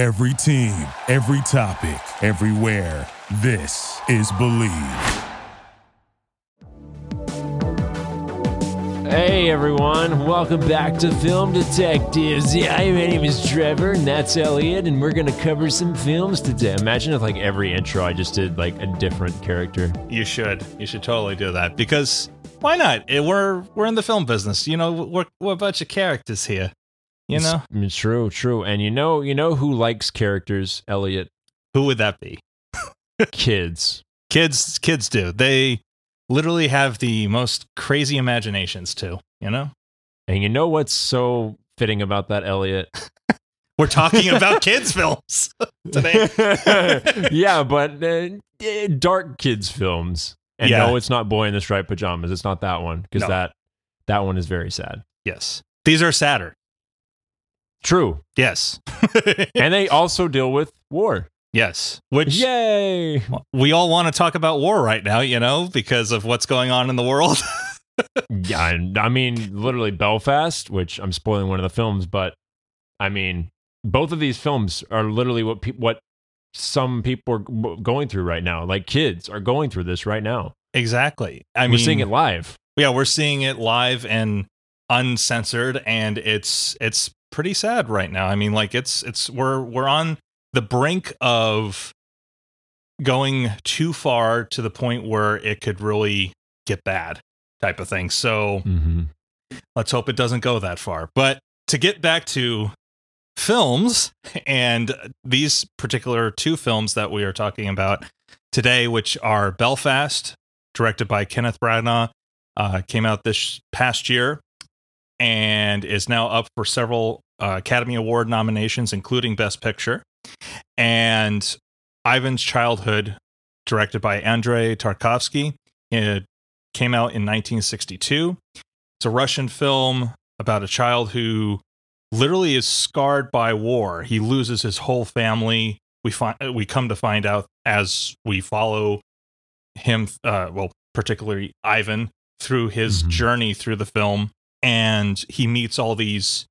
Every team, every topic, everywhere. This is Believe. Hey everyone, welcome back to Film Detectives. Yeah, my name is Trevor, and that's Elliot, and we're gonna cover some films today. Imagine if, like, every intro I just did like a different character. You should. You should totally do that because why not? Eh, We're we're in the film business. You know, we're we're a bunch of characters here. You It's- know, it's true, true. And you know, you know who likes characters, Elliot? who would that be? Kids. Kids. Kids do. They literally have the most crazy imaginations too. You know, And you know what's so fitting about that, Elliot? we're talking about kids films today. yeah, but uh, eh, dark kids films. And Yeah. no, it's not Boy in the Striped Pajamas. It's not that one because No. that that one is very sad. Yes, these are sadder. True. Yes, and they also deal with war. yes. Which Yay! we all want to talk about war right now. You know, because of what's going on in the world. Yeah, I mean, literally Belfast, which I'm spoiling one of the films, but I mean, both of these films are literally what peop what some people are going through right now. Like kids are going through this right now. exactly. I We're mean, seeing it live. yeah we're seeing it live and uncensored and it's it's pretty sad right now. I mean like it's it's we're we're on the brink of going too far to the point where it could really get bad type of thing. So Mm-hmm. let's hope it doesn't go that far. But to get back to films and these particular two films that we are talking about today which are belfast directed by kenneth branagh uh, came out this past year and is now up for several uh, academy award nominations including best picture and ivan's childhood directed by andrei tarkovsky it came out in 1962 it's a Russian film about a child who literally is scarred by war. He loses his whole family. We find we come to find out as we follow him, uh, well, particularly Ivan, through his Mhm. journey through the film, and he meets all these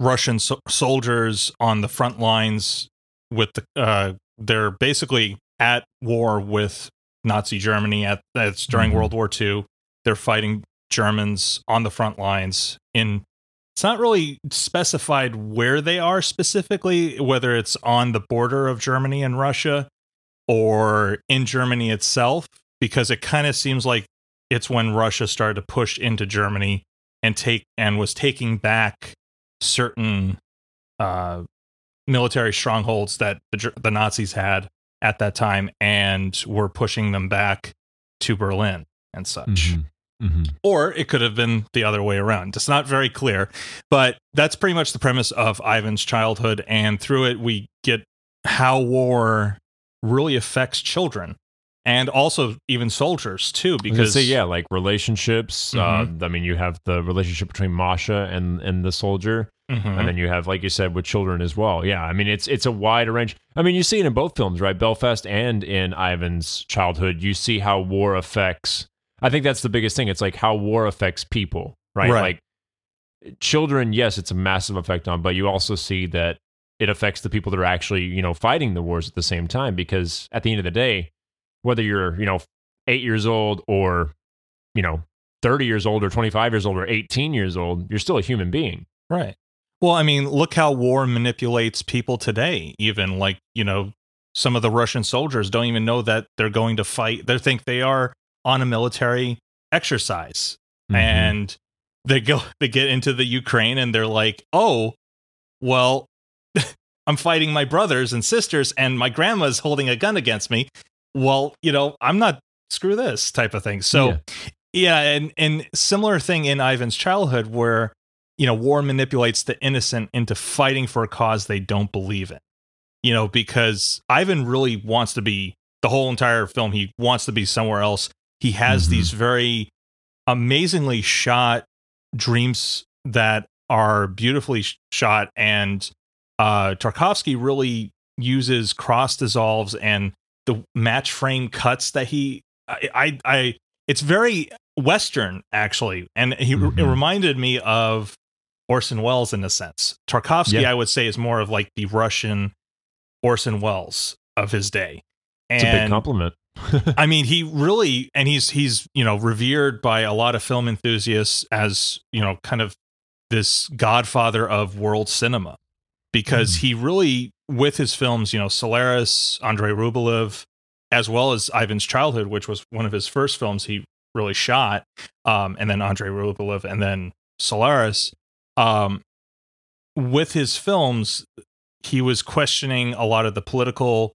Russian so- soldiers on the front lines. With the, uh, they're basically at war with Nazi Germany. At that's during Mhm. World War II. They're fighting Germans on the front lines in it's not really specified where they are specifically, whether it's on the border of Germany and Russia or in Germany itself, because it kind of seems like it's when Russia started to push into Germany and take and was taking back certain uh, military strongholds that the, the Nazis had at that time and were pushing them back to Berlin and such Mhm. Mhm. or it could have been the other way around. It's not very clear, but that's pretty much the premise of Ivan's childhood. And through it, we get how war really affects children and also even soldiers too. Because say yeah, like relationships. Uh, I mean, you have the relationship between Masha and and the soldier, Mhm. and then you have, like you said, with children as well. Yeah, I mean, it's it's a wide range. I mean, you see it in both films, right? Belfast and in Ivan's childhood, you see how war affects. I think that's the biggest thing. It's like how war affects people, right? Right. Like children, yes, it's a massive effect on, but you also see that it affects the people that are actually, you know, fighting the wars at the same time. Because at the end of the day, whether you're, you know, eight years old or, you know, 30 years old or 25 years old or 18 years old, you're still a human being. Right. Well, I mean, look how war manipulates people today. Even like, you know, some of the Russian soldiers don't even know that they're going to fight. They think they are on a military exercise. Mm-hmm. And they go they get into the Ukraine and they're like, "Oh, well, I'm fighting my brothers and sisters and my grandma's holding a gun against me." Well, you know, I'm not screw this type of thing. So, Yeah. yeah, and and similar thing in Ivan's childhood where you know war manipulates the innocent into fighting for a cause they don't believe in. You know, because Ivan really wants to be the whole entire film. He wants to be somewhere else. He has Mhm. these very amazingly shot dreams that are beautifully shot, and uh, Tarkovsky really uses cross dissolves and the match frame cuts that he I I, I it's very western actually and he it Mhm. reminded me of Orson Welles in a sense. Tarkovsky, Yeah. I would say, is more of like the Russian Orson Welles of his day. It's a big compliment. I mean, he really, and he's he's you know revered by a lot of film enthusiasts as you know kind of this godfather of world cinema because he really with his films, you know, Solaris, Andrei Rublev, as well as Ivan's Childhood, which was one of his first films he really shot, um, and then Andrei Rublev, and then Solaris. Um, with his films, he was questioning a lot of the political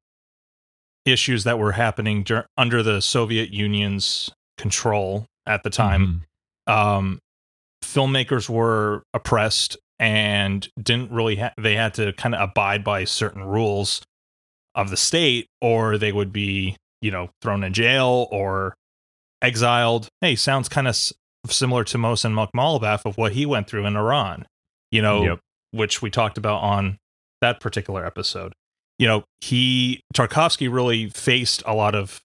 issues that were happening dur- under the Soviet Union's control at the time. Mhm. Um, filmmakers were oppressed and didn't really ha- they had to kind of abide by certain rules of the state or they would be you know thrown in jail or exiled. Hey sounds kind of s- similar to Mohsen Makhmalbaf of what he went through in Iran you know Yep. which we talked about on that particular episode. You know he Tarkovsky really faced a lot of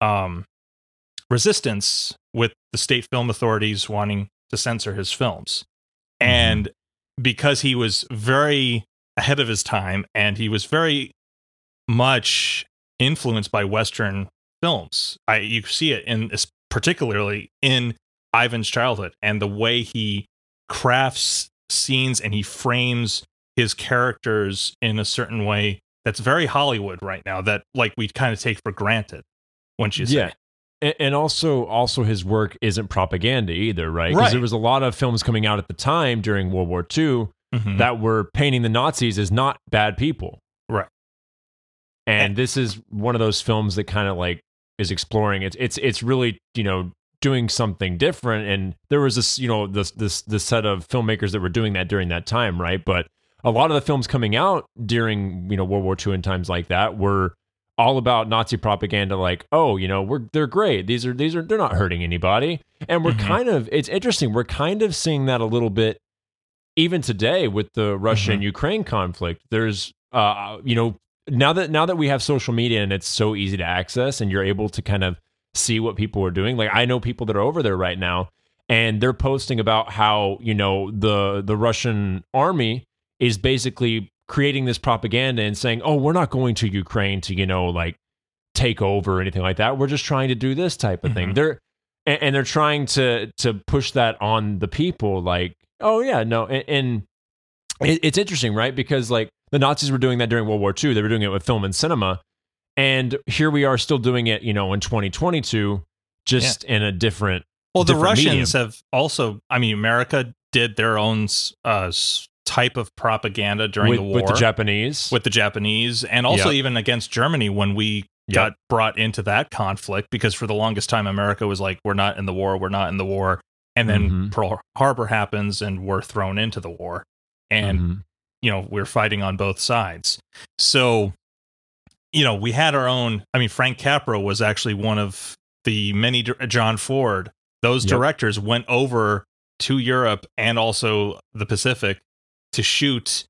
um resistance with the state film authorities wanting to censor his films. And because he was very ahead of his time and he was very much influenced by western films i you see it in this particularly in ivan's childhood and the way he crafts scenes and he frames his characters in a certain way that's very hollywood right now that like we kind of take for granted once you Yeah. And, and also, also his work isn't propaganda either, right? Because Right. there was a lot of films coming out at the time during World War II Mhm. that were painting the Nazis as not bad people. Right. And this is one of those films that kind of like is exploring it's it's it's really, you know, doing something different and there was this, you know, this this this set of filmmakers that were doing that during that time, right? But a lot of the films coming out during, you know, World War II and times like that were all about Nazi propaganda like, oh, you know, we're they're great. These are these are they're not hurting anybody. And we're Mhm. kind of it's interesting. We're kind of seeing that a little bit even today with the Russia and Ukraine conflict. There's uh you know, now that now that we have social media and it's so easy to access and you're able to kind of see what people are doing. Like I know people that are over there right now and they're posting about how, you know, the the Russian army is basically creating this propaganda and saying, "Oh, we're not going to Ukraine to, you know, like take over or anything like that. We're just trying to do this type of thing." Mhm. They're and, and they're trying to to push that on the people like, "Oh yeah, no." And, and it, it's interesting, right? Because like the Nazis were doing that during World War II. They were doing it with film and cinema. And here we are still doing it, you know, in 2022 just in a different Well, the Russians medium. have also. I mean, America did their own uh, type of propaganda during with, the war with the Japanese. with the Japanese, and also Yeah. even against Germany when we Yep. got brought into that conflict. Because for the longest time, America was like, "We're not in the war. We're not in the war," and then Mhm. Pearl Harbor happens, and we're thrown into the war, and Mhm. you know we're fighting on both sides. So, you know, we had our own. I mean, Frank Capra was actually one of the many. John Ford, those Yep. directors went over to Europe and also the Pacific to shoot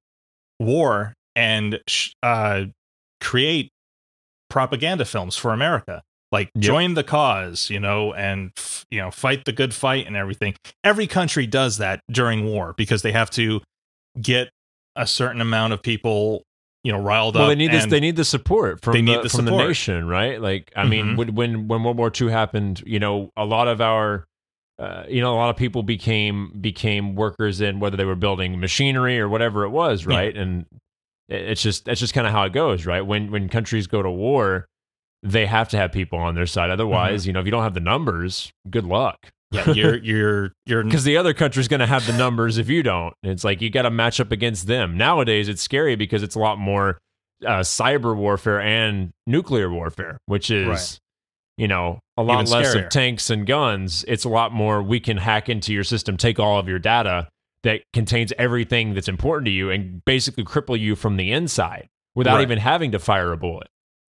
war and sh- uh, create propaganda films for America. Like Yep. join the cause, you know, and f- you know fight the good fight and everything. Every country does that during war because they have to get a certain amount of people, you know, riled well, up. they need this. They need the support from They the, need the from the support. nation, right? Like, I mean, Mhm. when when when World War II happened, you know, a lot of our, uh, you know, a lot of people became became workers in whether they were building machinery or whatever it was, Yeah. right? And it's just that's just kind of how it goes, right? When when countries go to war, they have to have people on their side. Otherwise, you know, if you don't have the numbers, good luck. yeah, you're you're you're because the other country's going to have the numbers if you don't. It's like you got to match up against them. Nowadays, it's scary because it's a lot more uh, cyber warfare and nuclear warfare, which is, Right. You know, a lot Even less scarier. of tanks and guns. It's a lot more we can hack into your system, take all of your data that contains everything that's important to you, and basically cripple you from the inside without Right. even having to fire a bullet,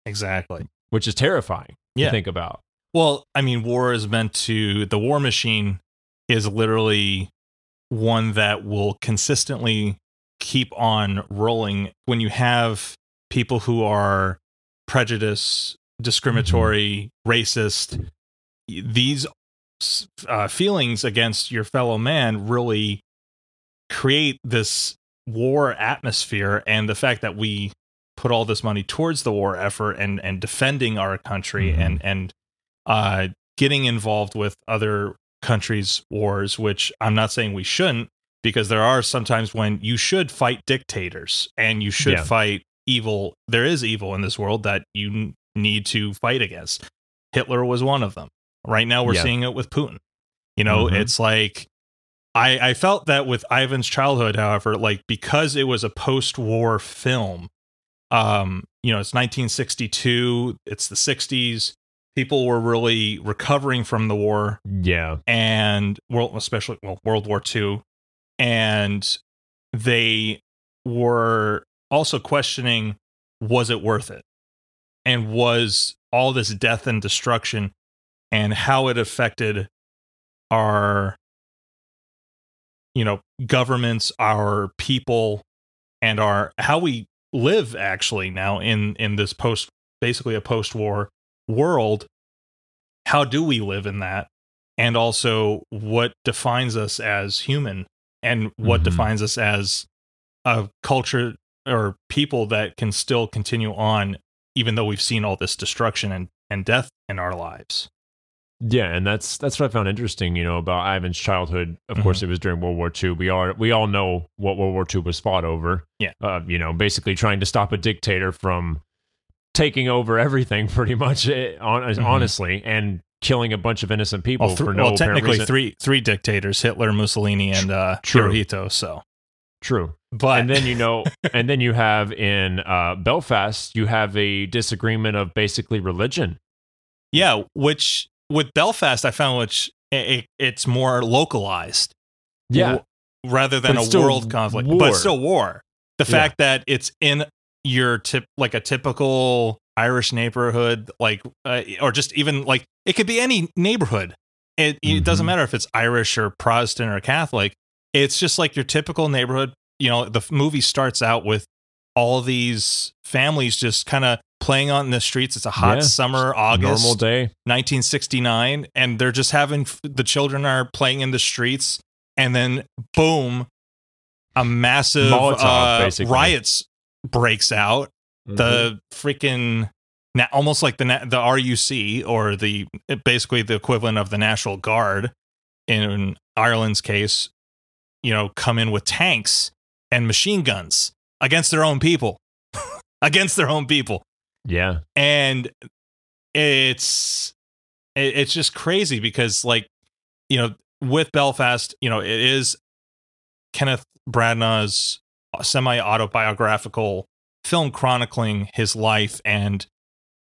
exactly. which is terrifying Yeah. to think about. Well, I mean, war is meant to. The war machine is literally one that will consistently keep on rolling when you have people who are prejudiced, discriminatory, racist. These uh, feelings against your fellow man really create this war atmosphere and the fact that we put all this money towards the war effort and and defending our country Mhm. and and uh getting involved with other countries wars which i'm not saying we shouldn't because there are sometimes when you should fight dictators and you should Yeah. fight evil there is evil in this world that you need to fight against hitler was one of them right now we're Yeah. seeing it with putin you know Mhm. it's like I, I felt that with Ivan's childhood, however, like because it was a post-war film, um, you know, it's 1962, it's the 60s. People were really recovering from the war Yeah. and world, especially well, World War II, and they were also questioning, was it worth it, and was all this death and destruction, and how it affected our, you know, governments, our people, and our how we live actually now in in this post basically a post-war world how do we live in that and also what defines us as human and what Mhm. defines us as a culture or people that can still continue on even though we've seen all this destruction and, and death in our lives Yeah, and that's that's what I found interesting, you know, about Ivan's childhood. Of Mhm. course, it was during World War II. We are we all know what World War II was fought over. Yeah. uh, you know, basically trying to stop a dictator from taking over everything, pretty much. eh, hon- Mhm. honestly, and killing a bunch of innocent people well, th- for no well technically reason. three three dictators hitler mussolini and uh True. hirohito so True, but and then you know, and then you have in uh, Belfast, you have a disagreement of basically religion. Yeah, which with Belfast, I found which it, it's more localized. Yeah, w- rather than a world conflict, war. but it's still war. The Yeah. fact that it's in your tip, like a typical Irish neighborhood, like uh, or just even like it could be any neighborhood. It it doesn't Mhm. matter if it's Irish or Protestant or Catholic. It's just like your typical neighborhood. You know, the movie starts out with all these families just kind of playing on the streets. It's a hot Yeah. summer, August. normal day. 1969 and they're just having the children are playing in the streets and then boom a massive Molotov, uh, riots breaks out Mm-hmm. the freaking na- almost like the the RUC or the basically the equivalent of the National Guard in Ireland's case you know come in with tanks and machine guns against their own people. Against their own people. Yeah, and it's it's just crazy because like you know with belfast you know it is kenneth branagh's semi autobiographical film chronicling his life and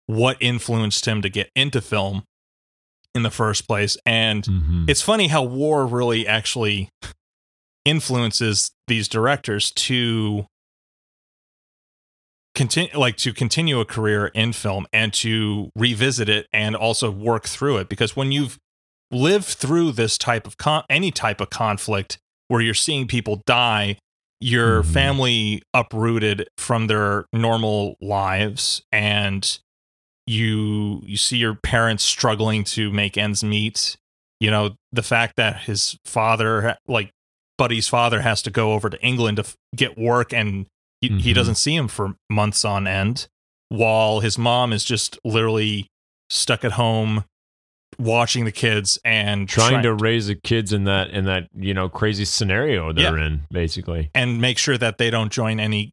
what influenced him to get into film in the first place. And Mhm. it's funny how war really actually influences these directors to continue like to continue a career in film and to revisit it and also work through it because when you've lived through this type of con- any type of conflict where you're seeing people die your Mhm. family uprooted from their normal lives and you you see your parents struggling to make ends meet you know the fact that his father like buddy's father has to go over to england to f- get work and he, he Mhm. doesn't see him for months on end while his mom is just literally stuck at home watching the kids and trying try- to raise the kids in that in that you know crazy scenario they're in basically. And make sure that they don't join any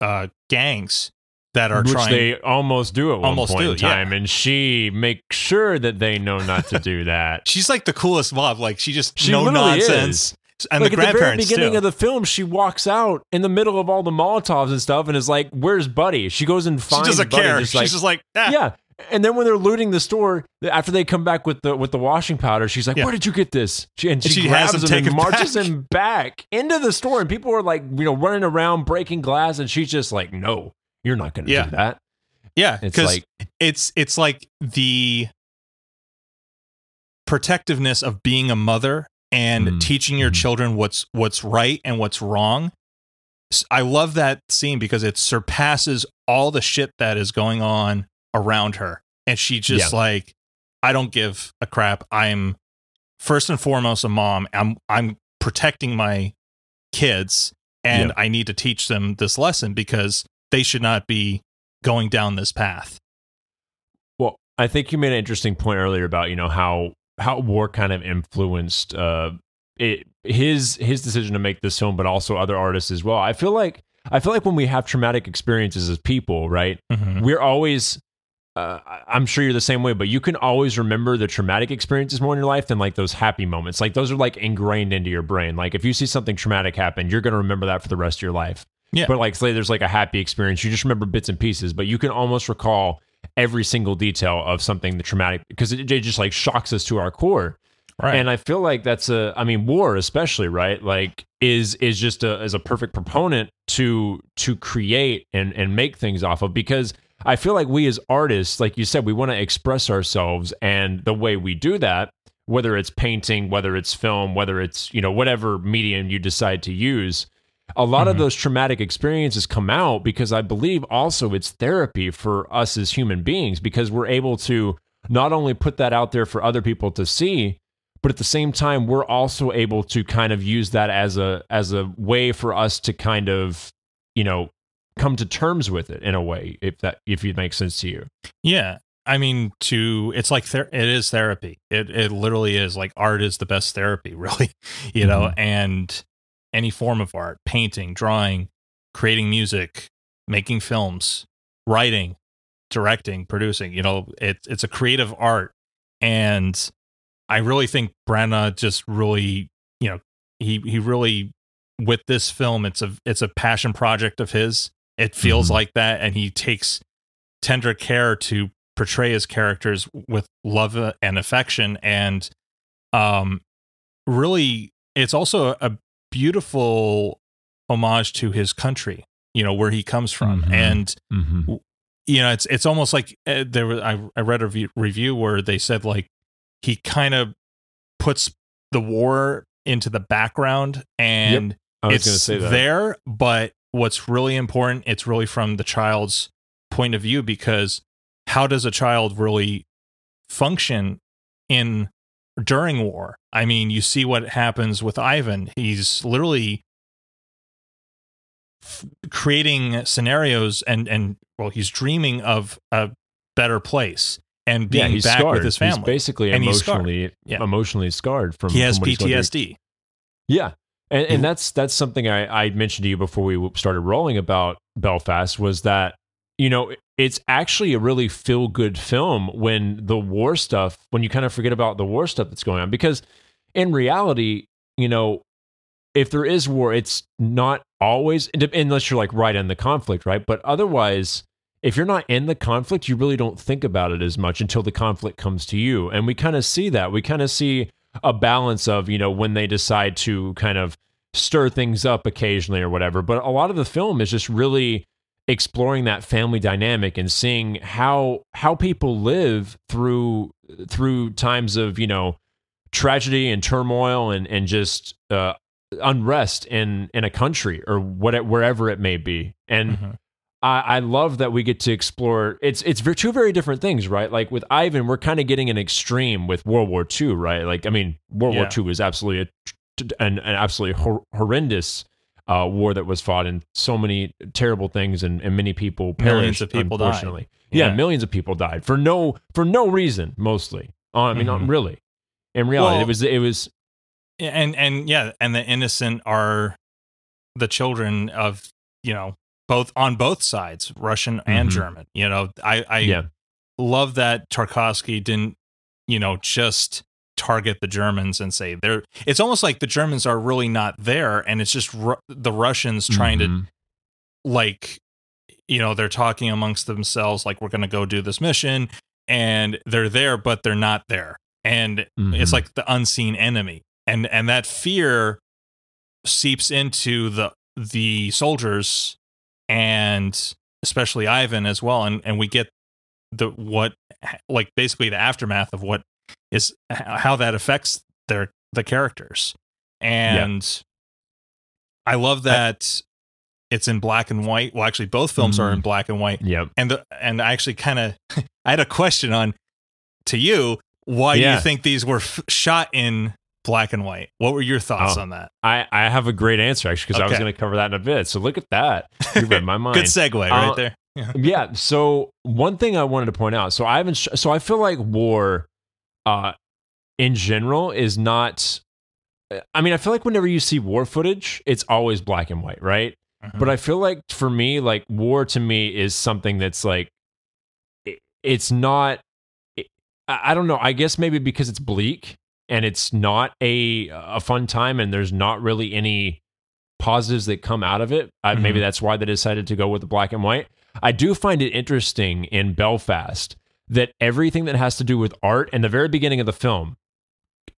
uh gangs that are which trying they almost do at one Almost point do, in time and she makes sure that they know not to do that. She's like the coolest mom like she just She no nonsense and like the at the very beginning too. of the film she walks out in the middle of all the molotovs and stuff and is like where's buddy she goes and she finds doesn't buddy care just she's just like ah. yeah and then when they're looting the store after they come back with the with the washing powder she's like Yeah. where did you get this she, and she, she has grabs him him and marches back. him back into the store and people are like you know running around breaking glass and she's just like no you're not gonna Yeah. do that yeah it's like it's it's like the protectiveness of being a mother and Mm, teaching your mm. children what's what's right and what's wrong I love that scene because it surpasses all the shit that is going on around her and she just like i don't give a crap i'm first and foremost a mom i'm i'm protecting my kids and Yeah. I need to teach them this lesson because they should not be going down this path. Well, I think you made an interesting point earlier about you know how how war kind of influenced uh it, his his decision to make this film, but also other artists as well. I feel like I feel like when we have traumatic experiences as people, right? Mhm. We're always. Uh, I'm sure you're the same way, but you can always remember the traumatic experiences more in your life than like those happy moments. Like those are like ingrained into your brain. Like if you see something traumatic happen, you're going to remember that for the rest of your life. Yeah. But like say there's like a happy experience, you just remember bits and pieces, but you can almost recall every single detail of something the traumatic because it, it just like shocks us to our core. Right. And I feel like that's a I mean war especially, right? Like is is just a is a perfect proponent to to create and and make things off of because I feel like we as artists, like you said, we want to express ourselves and the way we do that, whether it's painting, whether it's film, whether it's, you know, whatever medium you decide to use, a lot of Mhm. those traumatic experiences come out because I believe also it's therapy for us as human beings because we're able to not only put that out there for other people to see, but at the same time we're also able to kind of use that as a as a way for us to kind of, you know, come to terms with it in a way if that if it makes sense to you. Yeah. I mean, to it's like ther- it is therapy. It it literally is like art is the best therapy, really. You know, and any form of art, painting, drawing, creating music, making films, writing, directing, producing. You know, it's it's a creative art, and I really think Branagh just really, you know, he he really with this film, it's a it's a passion project of his. It feels Mhm. like that, and he takes tender care to portray his characters with love and affection and um really it's also a beautiful homage to his country you know where he comes from Mhm. and Mm-hmm. you know it's it's almost like uh, there was I, I read a review, review where they said like he kind of puts the war into the background and was it's going to say there, but what's really important, it's really from the child's point of view because how does a child really function in during war? I mean, you see what happens with Ivan. He's literally f- creating scenarios and and well, he's dreaming of a better place and being yeah, he's back scarred. with his He's family. basically And he's scarred. emotionally Yeah. emotionally scarred from he has from what he's going through. PTSD. Yeah. And, and mm-hmm. that's that's something I, I mentioned to you before we started rolling about Belfast was that you know it's actually a really feel good film when the war stuff when you kind of forget about the war stuff that's going on. Because in reality you know if there is war it's not always unless you're like right in the conflict right? But otherwise if you're not in the conflict you really don't think about it as much until the conflict comes to you. And we kind of see that. We kind of see a balance of you know when they decide to kind of stir things up occasionally or whatever. But a lot of the film is just really exploring that family dynamic and seeing how how people live through through times of you know tragedy and turmoil and and just uh, unrest in in a country or what wherever it may be and Mhm. I, I love that we get to explore. It's it's two very different things, right? Like with Ivan, we're kind of getting an extreme with World War II, right? Like I mean, World Yeah. War II was absolutely a, an, an absolutely hor- horrendous uh, war that was fought, and so many terrible things, and, and many people Millions of people died. Yeah. Yeah. millions of people died for no for no reason, mostly. Uh, I mean, not Mhm. really. In reality, Well- it was it was and and yeah and the innocent are the children of you know both on both sides russian and Mhm. german you know i i yeah love that tarkovsky didn't you know just target the germans and say they're it's almost like the germans are really not there and it's just Ru- the russians trying to Mhm. like you know they're talking amongst themselves like we're going to go do this mission and they're there but they're not there and it's Mhm. like the unseen enemy and and that fear seeps into the the soldiers and especially Ivan as well and and we get the what like basically the aftermath of what is how that affects their the characters and I love that it's in black and white well actually both films are Mhm. in black and white Yep. and the, and I actually kind of I had a question on to you why do Yeah. you think these were f- shot in black and white. What were your thoughts Oh. on that? I, I have a great answer actually because I was going to cover that in a bit. So look at that. You read my mind. Good segue right Uh, there. yeah. So one thing I wanted to point out. So I haven't. sh- So I feel like war, uh, in general, is not. I mean, I feel like whenever you see war footage, it's always black and white, right? Mhm. But I feel like for me, like war to me is something that's like, it, it's not. It, I don't know. I guess maybe because it's bleak and it's not a a fun time, and there's not really any positives that come out of it. I, maybe Mhm. that's why they decided to go with the black and white. I do find it interesting in Belfast that everything that has to do with art and the very beginning of the film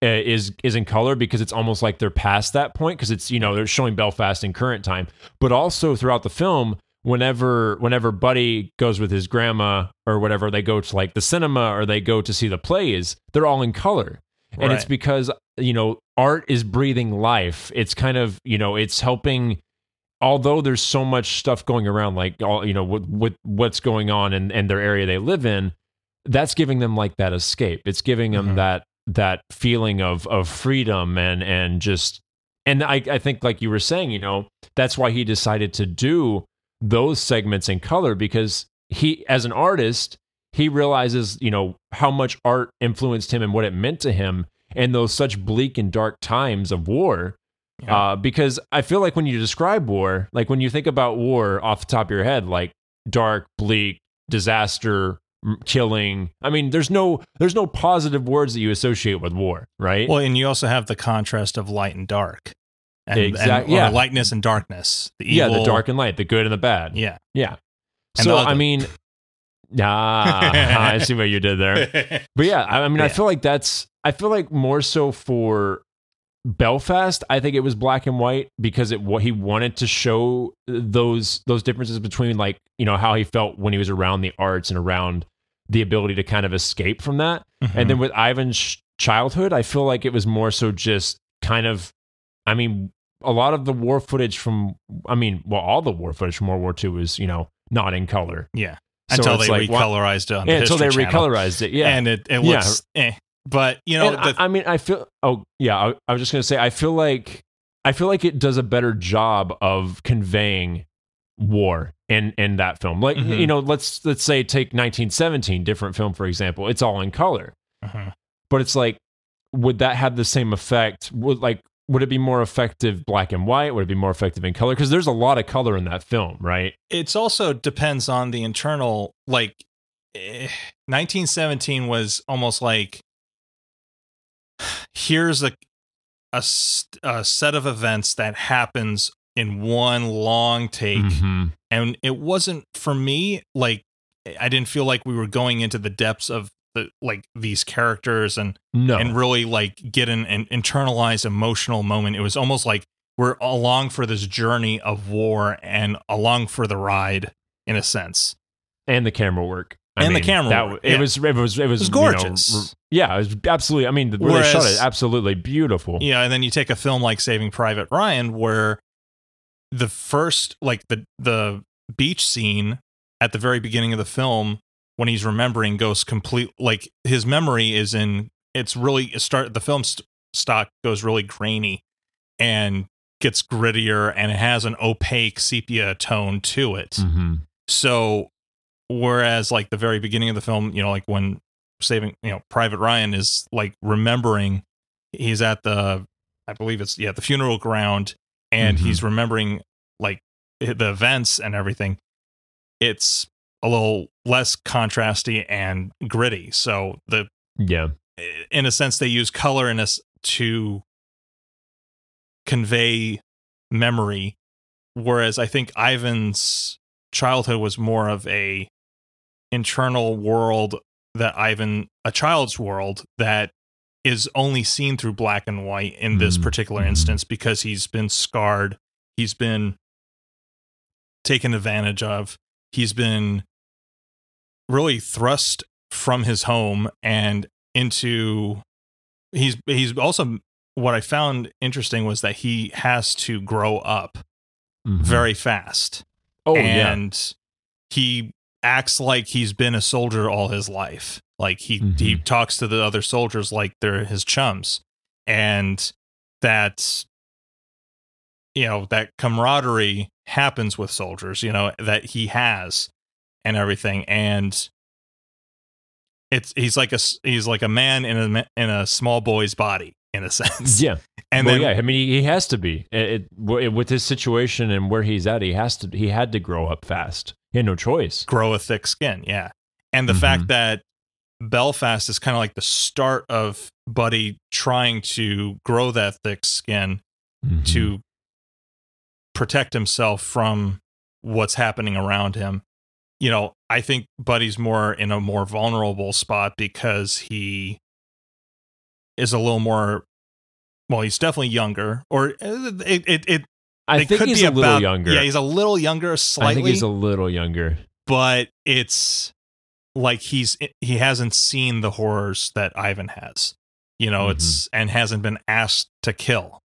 uh, is is in color because it's almost like they're past that point because it's you know they're showing Belfast in current time, but also throughout the film whenever whenever Buddy goes with his grandma or whatever they go to like the cinema or they go to see the plays, they're all in color. And it's because you know art is breathing life. It's kind of you know it's helping although there's so much stuff going around like all you know with, with what's going on in, in their area they live in that's giving them like that escape it's giving them Mhm. that that feeling of of freedom and and just and I, I think like you were saying you know that's why he decided to do those segments in color because he as an artist he realizes you know how much art influenced him and what it meant to him in those such bleak and dark times of war Yeah. uh, because I feel like when you describe war, like when you think about war off the top of your head, like dark, bleak, disaster, killing. I mean, there's no there's no positive words that you associate with war, right? Well, and you also have the contrast of light and dark. And, Exact- and- yeah. lightness and darkness. The yeah, the dark and light, the good and the bad. Yeah. yeah. And so I mean, ah, I see what you did there. But yeah, I, I mean, I feel like that's. I feel like more so for Belfast. I think it was black and white because it what he wanted to show those those differences between like you know how he felt when he was around the arts and around the ability to kind of escape from that. Mhm. And then with Ivan's childhood, I feel like it was more so just kind of. I mean, a lot of the war footage from. I mean, well, all the war footage from World War II was you know not in color yeah. So Until they like, recolorized it the yeah, until they Channel. recolorized it. Yeah, And it, it Yeah. eh. But, you know, I- I, mean, I feel. Oh, yeah. I, I was just gonna say. I feel like. I feel like it does a better job of conveying war in in that film. Like Mhm. you know, let's let's say take 1917, different film for example. It's all in color, Mhm. but it's like, would that have the same effect? Would like. Would it be more effective black and white? Would it be more effective in color? Because there's a lot of color in that film, right? it's also depends on the internal like eh, 1917 was almost like here's a a, a set of events that happens in one long take Mhm. and it wasn't for me like i didn't feel like we were going into the depths of the like these characters and No, and really like get an, an internalized emotional moment. It was almost like we're along for this journey of war and along for the ride in a sense. and the camera work. And the camera that, work, It yeah. was it was it was, was you know, gorgeous. yeah, it was absolutely. I mean, the way they shot it, absolutely beautiful. Yeah, and then you take a film like Saving Private Ryan where the first like the the beach scene at the very beginning of the film when he's remembering goes complete like his memory is in it's really it start the film st- stock goes really grainy and gets grittier and it has an opaque sepia tone to it. hmm So whereas like the very beginning of the film, you know, like when saving, you know, Private Ryan is like remembering he's at the I believe it's yeah, the funeral ground and Mhm. he's remembering like the events and everything. It's a little less contrasty and gritty. So the Yeah, in a sense they use color in us to convey memory whereas i think ivan's childhood was more of a internal world that ivan a child's world that is only seen through black and white in this Mhm. particular Mhm. instance because he's been scarred he's been taken advantage of he's been really thrust from his home and into he's he's also what I found interesting was that he has to grow up Mhm. very fast. oh yeah, and he acts like he's been a soldier all his life. Like he he Mhm. talks to the other soldiers like they're his chums. and that you know that camaraderie happens with soldiers you know that he has and everything and it's he's like a he's like a man in a in a small boy's body in a sense Yeah. And well, then yeah, I mean, he, he has to be it, it, with his situation and where he's at. He has to. He had to grow up fast. He had no choice. grow a thick skin. Yeah. And the Mhm. fact that Belfast is kind of like the start of Buddy trying to grow that thick skin Mhm. to protect himself from what's happening around him. You know, I think Buddy's more in a more vulnerable spot because he is a little more well, he's definitely younger or uh, it it, it I think could he's be a little about- younger. Yeah, he's a little younger slightly. I think he's a little younger. but it's like he's he hasn't seen the horrors that Ivan has. You know, it's and hasn't been asked to kill.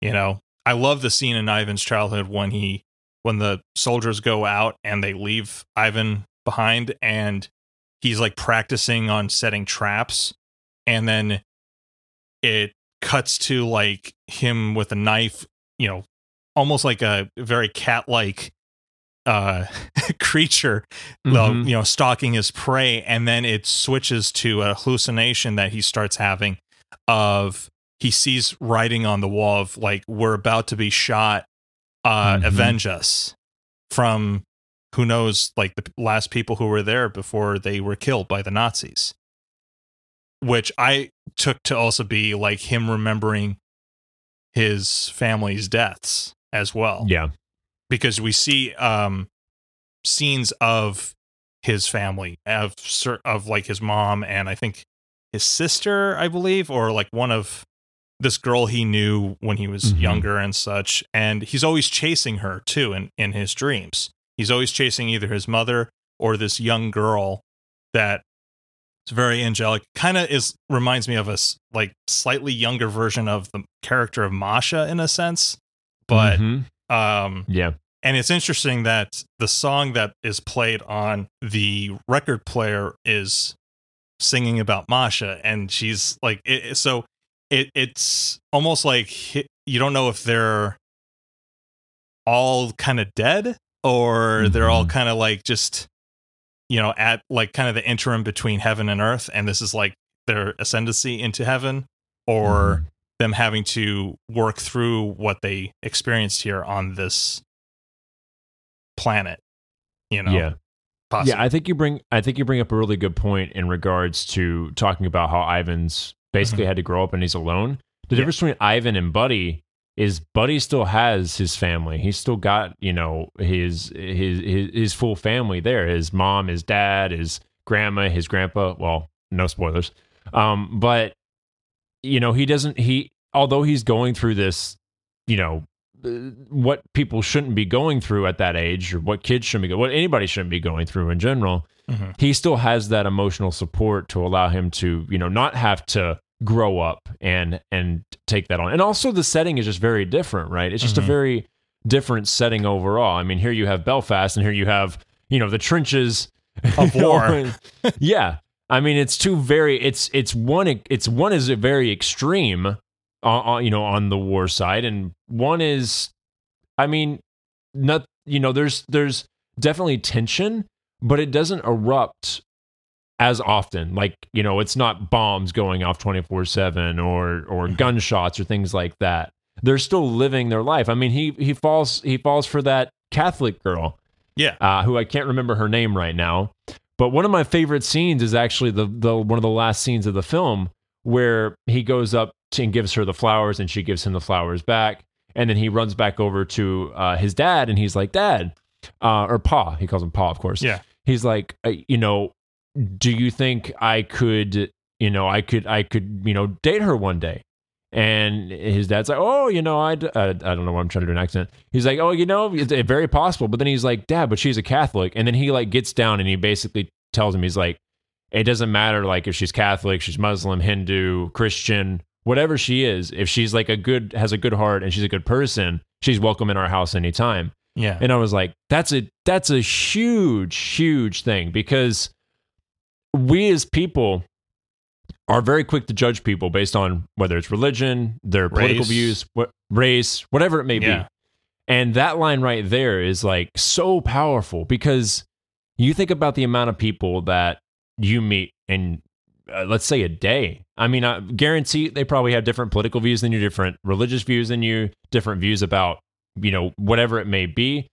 You know, I love the scene in Ivan's childhood when he when the soldiers go out and they leave Ivan behind and he's like practicing on setting traps and then it cuts to like him with a knife, you know, almost like a very cat-like uh creature Mhm. you know, stalking his prey, and then it switches to a hallucination that he starts having of he sees writing on the wall of like we're about to be shot, uh, Mhm. avenge us from who knows like the last people who were there before they were killed by the Nazis. Which I took to also be like him remembering his family's deaths as well Yeah. because we see um scenes of his family of of like his mom and I think his sister I believe or like one of this girl he knew when he was Mhm. younger and such and he's always chasing her too in in his dreams he's always chasing either his mother or this young girl that is very angelic kind of is reminds me of a like slightly younger version of the character of Masha in a sense but Mhm. um yeah. and it's interesting that the song that is played on the record player is singing about Masha, and she's like, it, so it it's almost like you don't know if they're all kind of dead or they're all Mhm. kind of like just you know at like kind of the interim between heaven and earth, and this is like their ascendancy into heaven, or Mhm. them having to work through what they experienced here on this planet. You know, yeah. possibly. Yeah, I think you bring I think you bring up a really good point in regards to talking about how Ivan's basically had to grow up and he's alone. The Yeah. difference between Ivan and Buddy is Buddy still has his family. He's still got, you know, his his his, his full family there. His mom, his dad, his grandma, his grandpa. Well, no spoilers. Um, but you know, he doesn't he although he's going through this, you know, uh, what people shouldn't be going through at that age or what kids shouldn't be what anybody shouldn't be going through in general Mhm. he still has that emotional support to allow him to you know not have to grow up and and take that on. And also the setting is just very different right? It's just Mhm. a very different setting overall. I mean here you have belfast and here you have you know the trenches Of war. yeah. I mean it's two very it's it's one it's one is a very extreme on, on you know on the war side. And one is i mean not you know there's there's definitely tension but it doesn't erupt as often. Like you know it's not bombs going off 24/7 or or gunshots or things like that. They're still living their life. I mean he he falls he falls for that catholic girl Yeah. uh, who i can't remember her name right now. But one of my favorite scenes is actually the the one of the last scenes of the film where he goes up to, and gives her the flowers and she gives him the flowers back. And then he runs back over to uh, his dad and he's like dad uh, or pa. He calls him pa of course. Yeah. he's like you know do you think i could you know i could i could you know date her one day? And his dad's like oh you know i uh, i don't know what i'm trying to do an accent. He's like oh you know it's very possible. But then he's like dad but she's a catholic. And then he like gets down and he basically tells him he's like it doesn't matter like if she's catholic she's muslim hindu christian whatever she is if she's like a good has a good heart and she's a good person she's welcome in our house anytime. Yeah. and I was like, that's a that's a huge, huge thing because we as people are very quick to judge people based on whether it's religion, their political Race. views, what, race, whatever it may Yeah. be. And that line right there is like so powerful because you think about the amount of people that you meet in, uh, let's say, a day. I mean, I guarantee they probably have different political views than you, different religious views than you, different views about, you know, whatever it may be.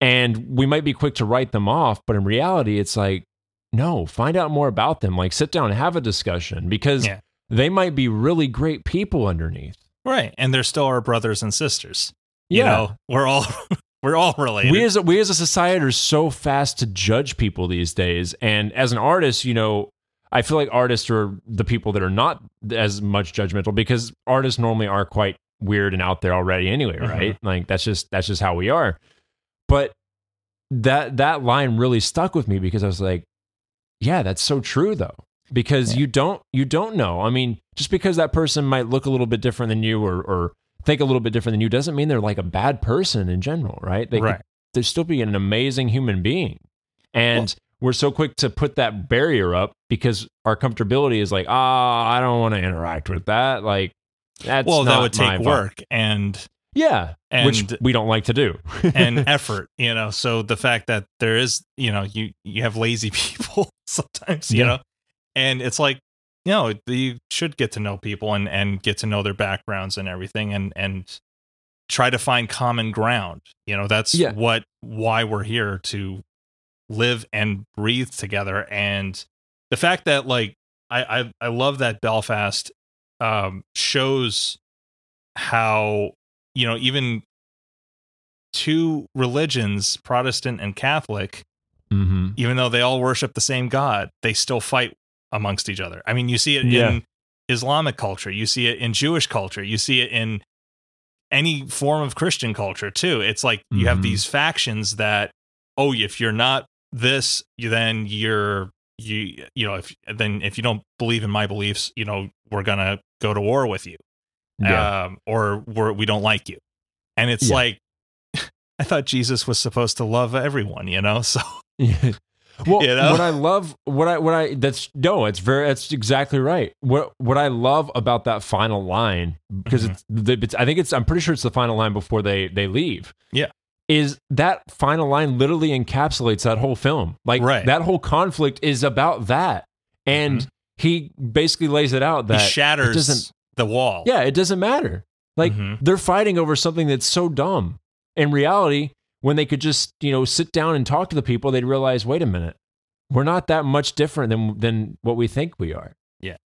And we might be quick to write them off, but in reality, it's like, no, find out more about them. Like, sit down and have a discussion because Yeah. they might be really great people underneath. Right. And they're still our brothers and sisters. You Yeah. know, we're all we're all related. we as a, we as a society are so fast to judge people these days and as an artist you know i feel like artists are the people that are not as much judgmental because artists normally are quite weird and out there already anyway Mhm. right like that's just that's just how we are but that that line really stuck with me because i was like yeah that's so true though because you don't you don't know i mean just because that person might look a little bit different than you or or think a little bit different than you doesn't mean they're like a bad person in general right they could right. they're still being an amazing human being. And we're so quick to put that barrier up because our comfortability is like, ah, I don't want to interact with that. Like, that's well, that would take work and Yeah, and which we don't like to do. and effort, you know. So the fact that there is, you know, you you have lazy people sometimes, you Yeah. know, and it's like, you know, you should get to know people and and get to know their backgrounds and everything, and and try to find common ground. You know, that's Yeah. what why we're here to live and breathe together. And the fact that like I I, I love that Belfast um, shows how you know even two religions, Protestant and Catholic, mm-hmm. even though they all worship the same God, they still fight amongst each other. I mean, you see it Yeah. in Islamic culture, you see it in Jewish culture, you see it in any form of Christian culture too. It's like you have Mhm. these factions that, oh, if you're not this, you- then you're you you know if then if you don't believe in my beliefs, you know we're gonna go to war with you Yeah. um, or we're, we don't like you. And it's Yeah. like, I thought Jesus was supposed to love everyone, you know? So, well, You know? what I love, what I, what I, that's no, it's very, that's exactly right. What, what I love about that final line, because Mhm. it's, the, it's, I think it's, I'm pretty sure it's the final line before they, they leave. Yeah. Is that final line literally encapsulates that whole film? Like Right. that whole conflict is about that, and he basically lays it out that he shatters doesn't- the wall. yeah, it doesn't matter. Like Mhm. they're fighting over something that's so dumb. In reality, when they could just, you know, sit down and talk to the people, they'd realize, wait a minute, we're not that much different than than what we think we are. Yeah.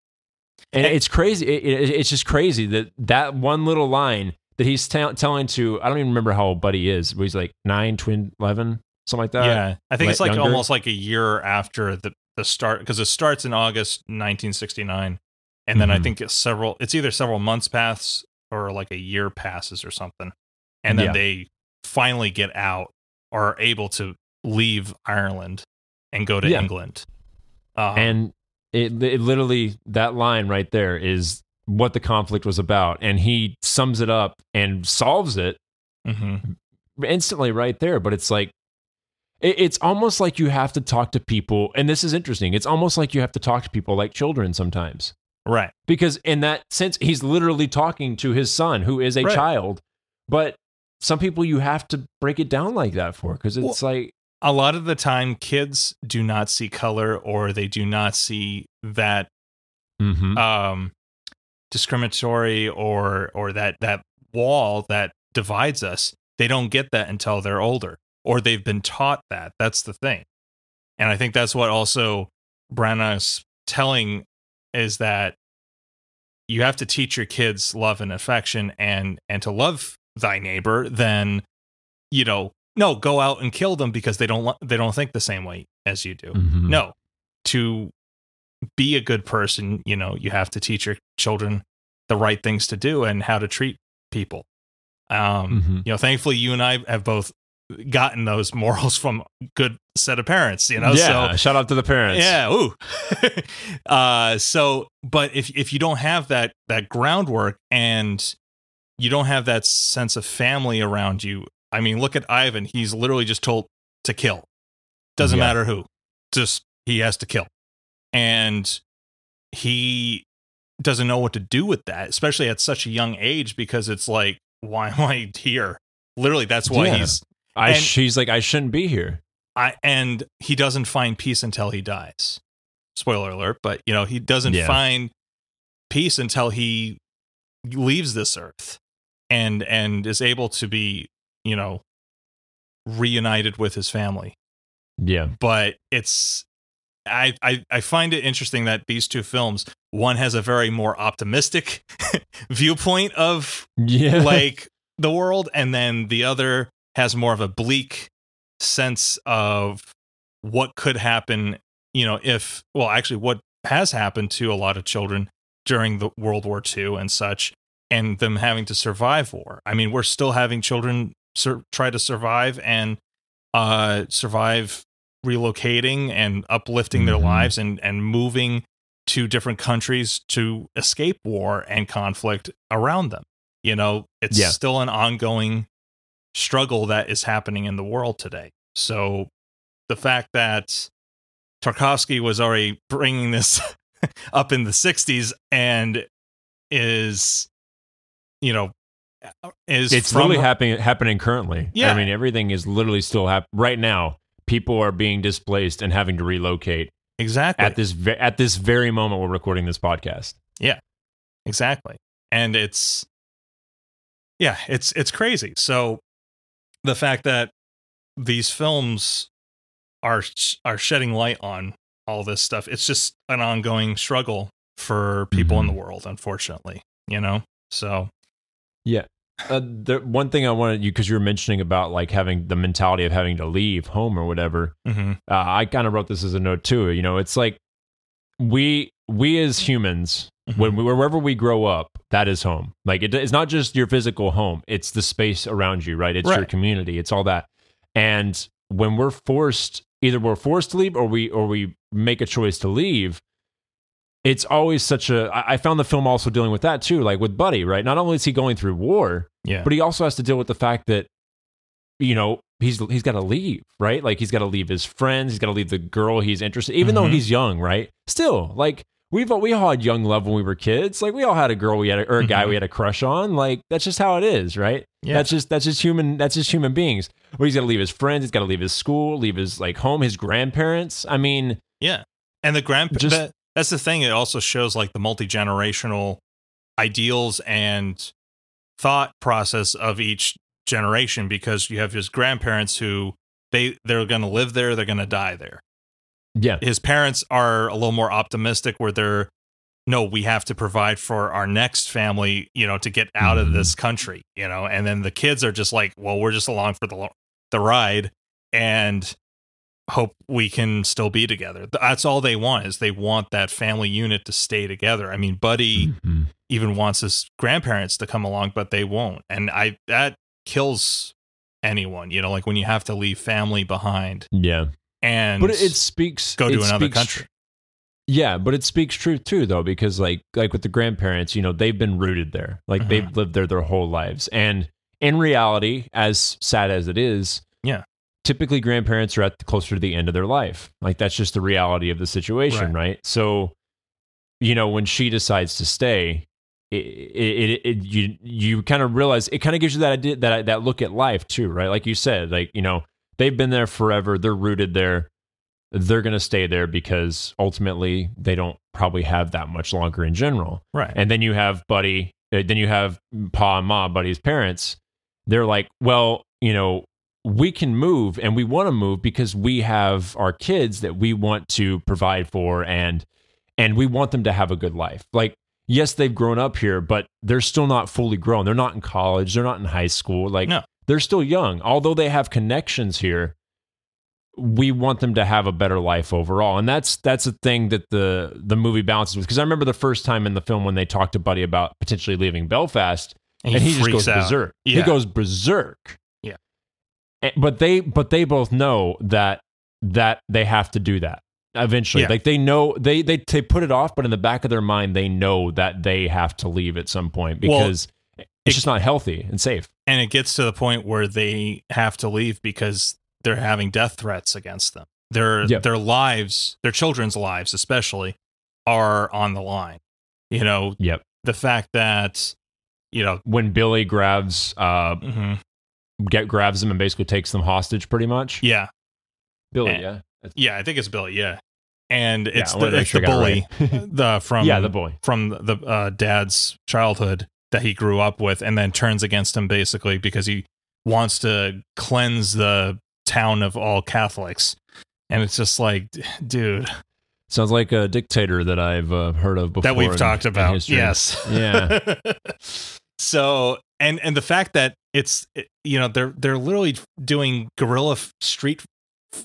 And And- it's crazy. It, it- it's just crazy that that one little line that he's tell telling to, I don't even remember how old Buddy is, but he's like nine, twin, 11, something like that. yeah. I think it's like like younger? almost like a year after the, the start, because it starts in August 1969. And then I Mhm. think it's several, it's either several months pass or like a year passes or something. And then Yeah. they finally get out or are able to leave Ireland and go to Yeah. England. Um, and it, it literally that line right there is what the conflict was about and he sums it up and solves it mhm. instantly right there but it's like it's almost like you have to talk to people and this is interesting it's almost like you have to talk to people like children sometimes right. because in that sense he's literally talking to his son who is a Right. child but some people you have to break it down like that for because it's like a lot of the time kids do not see color or they do not see that mhm. um discriminatory or or that that wall that divides us they don't get that until they're older or they've been taught that that's the thing and i think that's what also Branagh is telling is that you have to teach your kids love and affection and and to love thy neighbor then you know no go out and kill them because they don't they don't think the same way as you do Mhm. no to be a good person you know you have to teach your children the right things to do and how to treat people um Mhm. you know thankfully you and i have both gotten those morals from good set of parents you know? Yeah so shout out to the parents. Yeah ooh. Uh so but if if you don't have that that groundwork and you don't have that sense of family around you i mean look at ivan. He's literally just told to kill. Doesn't Yeah. matter who. Just he has to kill. And he doesn't know what to do with that, especially at such a young age, because it's like, why am I here? Literally, that's why Yeah. he's I And- she's like I shouldn't be here. I and he doesn't find peace until he dies. Spoiler alert, but you know, he doesn't Yeah. find peace until he leaves this earth and and is able to be, you know, reunited with his family. Yeah. But it's I I I find it interesting that these two films, one has a very more optimistic viewpoint of Yeah. like the world and then the other has more of a bleak sense of what could happen you know if well actually what has happened to a lot of children during the world war ii and such and them having to survive war i mean we're still having children sur- try to survive and uh survive relocating and uplifting their Mhm. lives and and moving to different countries to escape war and conflict around them you know it's Yeah. still an ongoing struggle that is happening in the world today so the fact that tarkovsky was already bringing this up in the 60s and is you know uh, is it's from literally happening happening currently. Yeah. I mean everything is literally still happening right now. People are being displaced and having to relocate exactly at this ve- at this very moment we're recording this podcast. Yeah. Exactly and it's yeah it's it's crazy so the fact that these films are are shedding light on all this stuff it's just an ongoing struggle for people in the world unfortunately you know so Yeah. Uh, the one thing I wanted you because you were mentioning about like having the mentality of having to leave home or whatever. mhm, uh, I kind of wrote this as a note too. You know, it's like we we as humans when we, wherever we grow up, that is home. Like it, it's not just your physical home; it's the space around you, right? It's your community. It's all that. And when we're forced, either we're forced to leave or we or we make a choice to leave. It's always such a. I I found the film also dealing with that too, like with Buddy, right? Not only is he going through war, yeah but he also has to deal with the fact that you know he's he's got to leave right like he's got to leave his friends he's got to leave the girl he's interested even though Mhm. he's young right still like we've all, we all had young love when we were kids like we all had a girl we had a, or a guy Mhm. we had a crush on like that's just how it is right Yeah. that's just that's just human that's just human beings but he's got to leave his friends he's got to leave his school leave his like home his grandparents i mean Yeah. And the grand Just- that, that's the thing. It also shows like the multi generational ideals and thought process of each generation because you have his grandparents who they they're going to live there, they're going to die there. Yeah His parents are a little more optimistic where they're no, we have to provide for our next family, you know, to get out of Mhm. this country, you know. And then the kids are just like, well, we're just along for the the ride and hope we can still be together. That's all they want is they want that family unit to stay together. I mean, Buddy Mhm. even wants his grandparents to come along, but they won't. And I that kills anyone, you know, like when you have to leave family behind yeah and but it, speaks go to another speaks country. Yeah, but it speaks truth too, though, because like like with the grandparents, you know, they've been rooted there, like Mhm. they've lived there their whole lives, and in reality, as sad as it is, Yeah. typically grandparents are at the, closer to the end of their life. Like that's just the reality of the situation, right? So, you know, when she decides to stay, it, it, it, it you you kind of realize it kind of gives you that idea that that look at life too, right? Like you said, like you know, they've been there forever, they're rooted there they're going to stay there because ultimately they don't probably have that much longer in general. Right. And then you have Buddy, uh, then you have Pa and Ma, Buddy's parents. They're like, well, you know, we can move and we want to move because we have our kids that we want to provide for and and we want them to have a good life. Like yes, they've grown up here, but they're still not fully grown. They're not in college, they're not in high school. Like No. They're still young. Although they have connections here, we want them to have a better life overall and that's that's a thing that the the movie balances with because i remember the first time in the film when they talked to buddy about potentially leaving belfast and, he, just goes out. berserk he Yeah. goes berserk Yeah. And- but they but they both know that that they have to do that eventually Yeah. like they know they they they put it off but in the back of their mind they know that they have to leave at some point Well, because it's just not healthy and safe and it gets to the point where they have to leave because they're having death threats against them. Their Yep. their lives, their children's lives especially are on the line. You know, Yep. the fact that you know, When Billy grabs uh mhm, get grabs them and basically takes them hostage pretty much. yeah, Billy, And- yeah. That's- yeah, I think it's Billy. Yeah, and it's to the, it's sure the bully right. the from yeah, the bully. from the uh, dad's childhood that he grew up with, and then turns against him basically because he wants to cleanse the town of all Catholics. And it's just like, dude, Sounds like a dictator that I've uh, heard of before. that we've in- talked about. Yes. Yeah. so, and and the fact that it's you know they're they're literally doing guerrilla street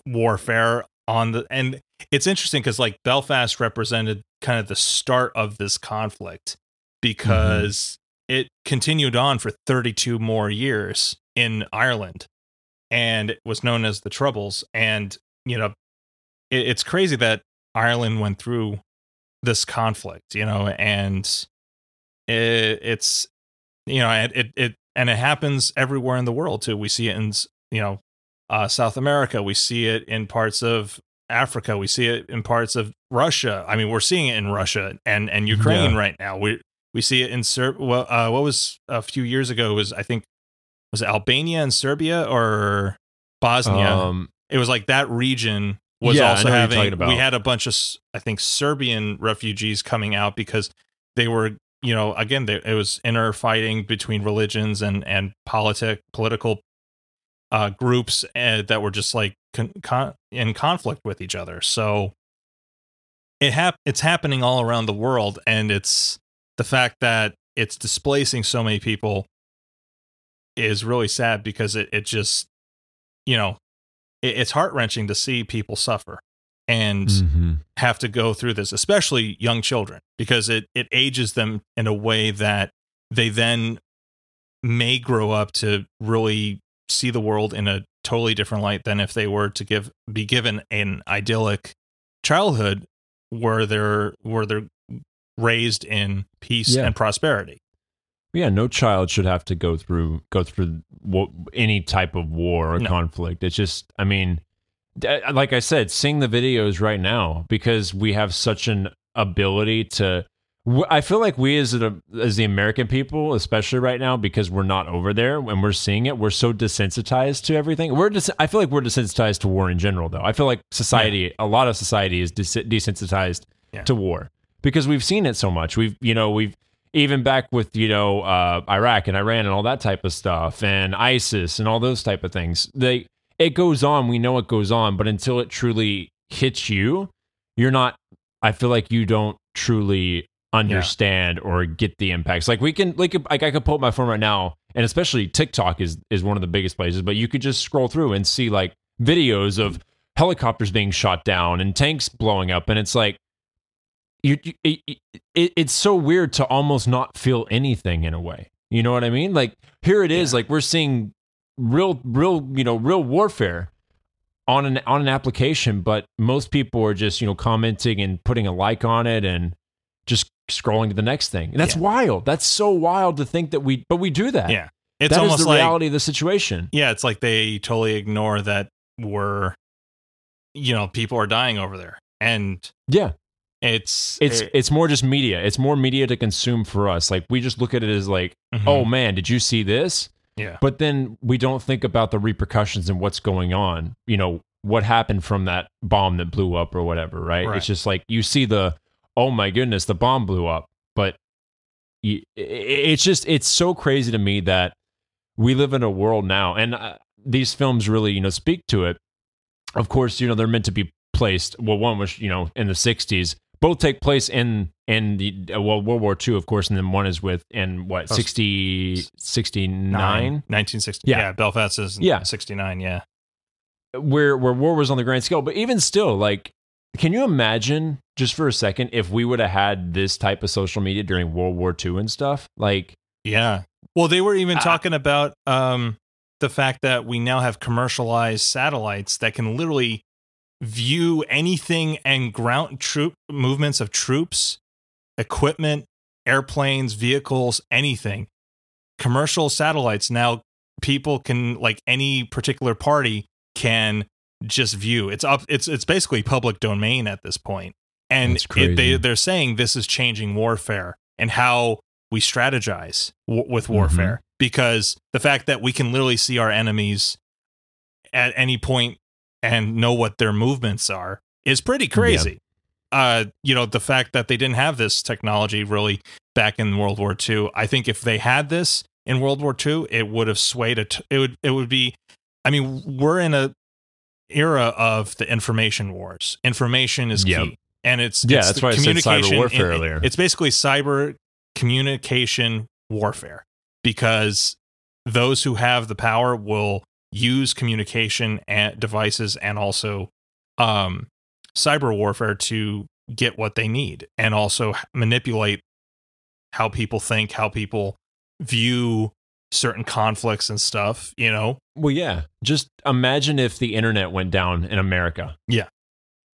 warfare on the and it's interesting because like Belfast represented kind of the start of this conflict because it continued on for 32 more years in Ireland and it was known as the Troubles. And, you know, it, it's crazy that Ireland went through this conflict, you know, and it, it's, you know, it, it, it, and it happens everywhere in the world too. We see it in, you know, uh, South America. We see it in parts of Africa. We see it in parts of Russia. I mean, we're seeing it in Russia and, and Ukraine Yeah. right now. We, we see it in Ser- well, uh, what was a few years ago was I think was it Albania and Serbia or Bosnia? Um, it was like that region was Yeah, also know what you're having. We had a bunch of I think Serbian refugees coming out because they were you know again they, it was inner fighting between religions and and politic political uh, groups uh, that were just like con- con- in conflict with each other. So it hap- it's happening all around the world, and it's the fact that it's displacing so many people is really sad because it it just you know it, it's heart wrenching to see people suffer and mhm. have to go through this, especially young children, because it it ages them in a way that they then may grow up to really see the world in a totally different light than if they were to give be given an idyllic childhood where they're where they're raised in peace Yeah. and prosperity. Yeah, no child should have to go through go through any type of war or No. conflict. It's just, I mean, uh, like I said, seeing the videos right now because we have such an ability to. I feel like we as the as the American people, especially right now, because we're not over there when we're seeing it, we're so desensitized to everything. We're des- I feel like we're desensitized to war in general, though. I feel like society, a lot of society, is des- desensitized Yeah. to war because we've seen it so much. We've, you know, we've even back with you know uh, Iraq and Iran and all that type of stuff and ISIS and all those type of things. They it goes on. We know it goes on, but until it truly hits you, you're not. I feel like you don't truly understand or get the impacts. Like we can, like, like I could pull up my phone right now, and especially TikTok is is one of the biggest places. But you could just scroll through and see like videos of helicopters being shot down and tanks blowing up, and it's like you, it, it, it's so weird to almost not feel anything in a way. You know what I mean? Like here it is, Yeah. like we're seeing real, real, you know, real warfare on an on an application, but most people are just you know commenting and putting a like on it and just scrolling to the next thing. And that's Yeah. wild. That's so wild to think that we, but we do that. Yeah. It's That is almost the like reality of the situation. yeah, it's like they totally ignore that we're you know, people are dying over there. And Yeah, it's it's it- it's more just media. It's more media to consume for us. Like we just look at it as like, mhm. oh man, did you see this? yeah. But then we don't think about the repercussions and what's going on. You know, what happened from that bomb that blew up or whatever, right? Right. It's just like you see the, oh my goodness, the bomb blew up. But you, i- i- it's just, it's so crazy to me that we live in a world now, and uh, these films really, you know, speak to it. Of course, you know, they're meant to be placed. Well, one was, you know, in the 60s. Both take place in in the uh, well World War II, of course, and then one is with in what Oh, 60, 69? 1960. Yeah. Yeah. Belfast is Yeah. 69. Yeah. where where war was on the grand scale. But even still, like, can you imagine just for a second if we would have had this type of social media during World War II and stuff? Like, Yeah. Well, they were even Ah. talking about um, the fact that we now have commercialized satellites that can literally view anything and ground troop movements of troops, equipment, airplanes, vehicles, anything. Commercial satellites now people can like any particular party can just view. It's up it's it's basically public domain at this point. and it, they they're saying this is changing warfare and how we strategize w- with Mm-hmm. warfare because the fact that we can literally see our enemies at any point and know what their movements are is pretty crazy. Uh, you know, the fact that they didn't have this technology really back in World War II. I think if they had this in World War II, it would have swayed it. It would it would be. I mean, we're in a era of the information wars. Information is Yep. key, and it's Yeah, it's that's why I said cyber communication- warfare it- earlier. It's basically cyber communication warfare because those who have the power will use communication and devices and also um, cyber warfare to get what they need and also manipulate how people think, how people view certain conflicts and stuff, you know? Well, yeah. Just imagine if the internet went down in America. Yeah.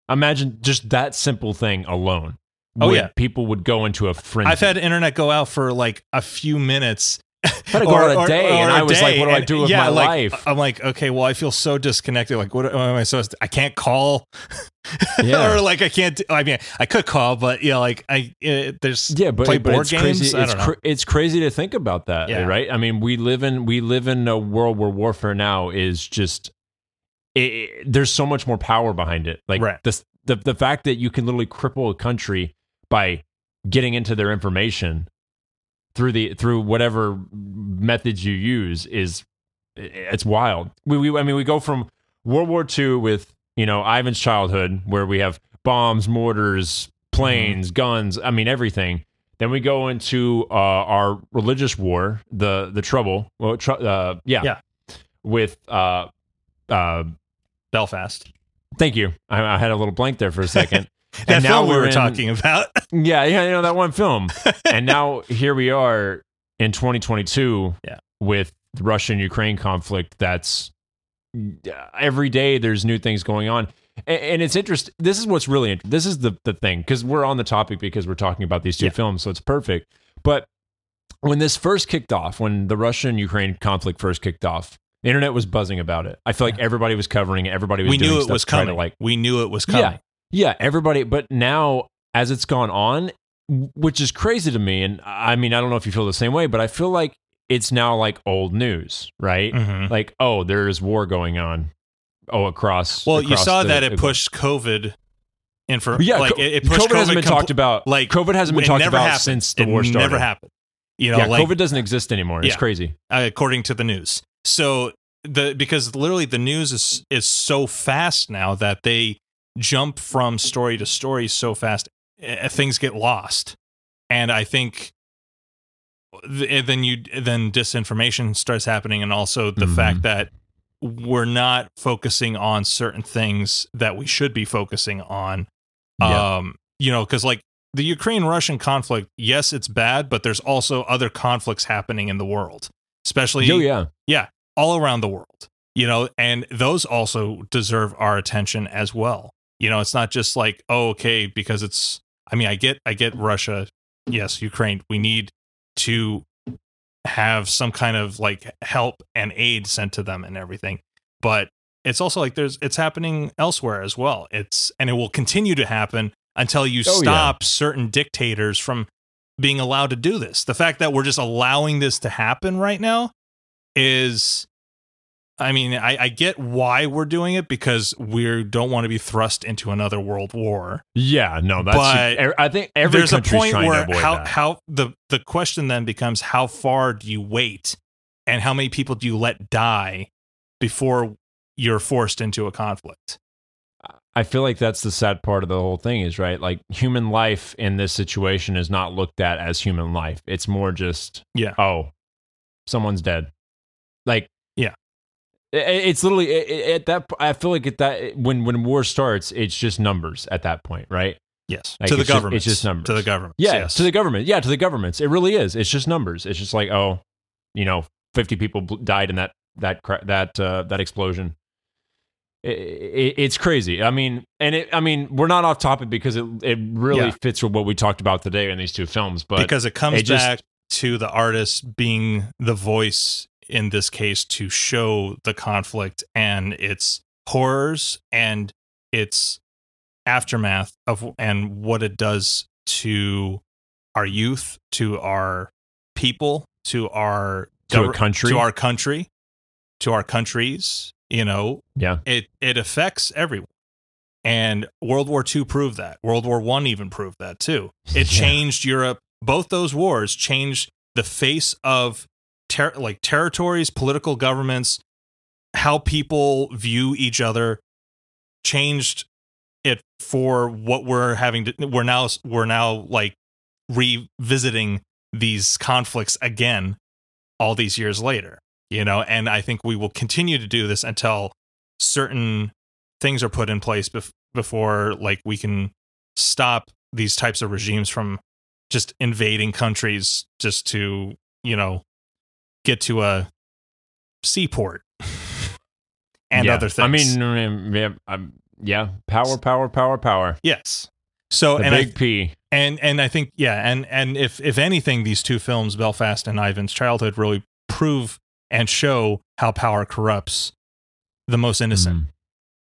Imagine just that simple thing alone. Oh, yeah. People would go into a frenzy. I've had internet go out for like a few minutes. Had to go out a day, and I was like, what do I do with my life? I'm like, okay, well, I feel so disconnected. Like, what, what am I supposed to? I can't call, Yeah. or like I can't. I mean, I could call, but you know, like I uh, there's yeah, but, play but board it's games. crazy. I It's don't know. cra- it's crazy to think about that, Yeah. right? I mean, we live in we live in a world where warfare now is just it, it- there's so much more power behind it. Like Right. this, the the fact that you can literally cripple a country by getting into their information through the through whatever methods you use is it's wild. We, we I mean we go from World War II with you know Ivan's childhood where we have bombs, mortars, planes, guns. I mean everything. Then we go into uh, our religious war, the the trouble. Well, tr- uh, yeah, Yeah. with uh, uh, Belfast. thank you. I, I had a little blank there for a second. That film we we're in- talking about. yeah, yeah, you know that one film. and now here we are in 2022 Yeah. with the Russian Ukraine conflict that's uh, every day there's new things going on. And, and it's interesting. This is what's really interesting. this is the the thing cuz we're on the topic because we're talking about these two Yeah. films, so it's perfect. But when this first kicked off, when the Russian Ukraine conflict first kicked off, the internet was buzzing about it. I feel like everybody was covering it. Everybody was we doing knew it stuff was to try to, coming. like we knew it was coming. yeah. Yeah, everybody. But now, as it's gone on, which is crazy to me, and I mean, I don't know if you feel the same way, but I feel like it's now like old news, right? Mhm. Like, oh, there's war going on. Oh, across. Well, you saw the- that it pushed COVID. In for Yeah, like it, it pushed COVID, hasn't been compl- talked about. like, COVID hasn't been talked about happened. since the it war started. Never happened. You know, yeah, like COVID doesn't exist anymore. It's Yeah. crazy. uh, according to the news. So the because literally the news is is so fast now that they jump from story to story so fast, uh, things get lost, and I think then you then disinformation starts happening, and also the Mhm. fact that we're not focusing on certain things that we should be focusing on. Yeah. Um, you know, because like the Ukraine Russian conflict, yes, it's bad, but there's also other conflicts happening in the world, especially Oh yeah, yeah. all around the world, you know, and those also deserve our attention as well. You know, it's not just like, oh, okay, because it's, I mean, I get, I get Russia, yes, Ukraine, we need to have some kind of like help and aid sent to them and everything. But it's also like there's, it's happening elsewhere as well. It's, and it will continue to happen until you Oh, yeah. stop certain dictators from being allowed to do this. The fact that we're just allowing this to happen right now is I mean, I, I get why we're doing it because we don't want to be thrust into another world war. Yeah. No, that's. But er- I think every There's a point where how that. how the the question then becomes how far do you wait and how many people do you let die before you're forced into a conflict? I feel like that's the sad part of the whole thing is right. Like human life in this situation is not looked at as human life. It's more just Yeah. oh, someone's dead. Like Yeah. I- I- it's literally at that. I feel like at that when when war starts, it's just numbers at that point, right? Yes. Like, to the government. it's just numbers. To the government. Yeah, Yes. to the government. Yeah, to the governments. It really is. It's just numbers. It's just like oh, you know, fifty people died in that that that uh, that explosion. I- I- it's crazy. I mean, and it. I mean, we're not off topic because it it really Yeah. fits with what we talked about today in these two films. But because it comes it just- back to the artist being the voice in this case to show the conflict and its horrors and its aftermath of and what it does to our youth, to our people, to our To a country. to our country, to our countries. You know, Yeah. it it affects everyone. And World War II proved that. World War One even proved that too. It Yeah. changed Europe. Both those wars changed the face of ter- like territories, political governments, how people view each other. Changed it for what we're having to. We're now we're now like revisiting these conflicts again, all these years later. You know, and I think we will continue to do this until certain things are put in place bef- before like we can stop these types of regimes from just invading countries just to you know get to a seaport and Yeah. other things I mean, mm, yeah, um, yeah, power, power, power, power. yes so The and I, big P. and and I think yeah and and if if anything these two films Belfast and Ivan's childhood really prove and show how power corrupts the most innocent Mhm.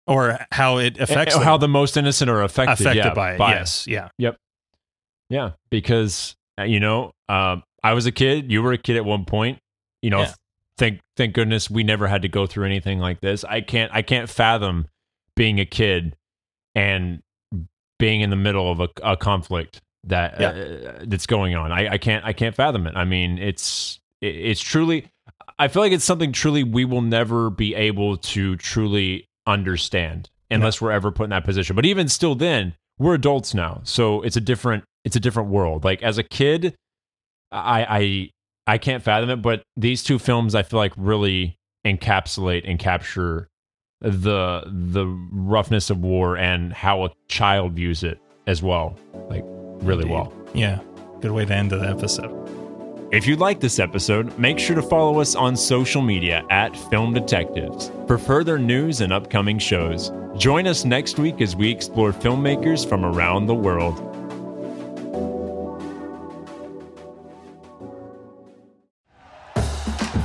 or how it affects Eh, them. how the most innocent are affected, affected yeah, by it. yes, yeah, Yep. Yeah, because uh, you know, um, I was a kid. You were a kid at one point. You know, Yeah. thank thank goodness we never had to go through anything like this. I can't I can't fathom being a kid and being in the middle of a, a conflict that uh, that's going on. I, I can't I can't fathom it. I mean, it's it, it's truly. I feel like it's something truly we will never be able to truly understand unless we're ever put in that position. But even still, then we're adults now, so it's a different it's a different world. Like as a kid, I I I can't fathom it. But these two films, I feel like really encapsulate and capture the the roughness of war and how a child views it as well, like really Indeed. well. yeah. Good way to end the episode. If you like this episode, make sure to follow us on social media at Film Detectives for further news and upcoming shows. Join us next week as we explore filmmakers from around the world.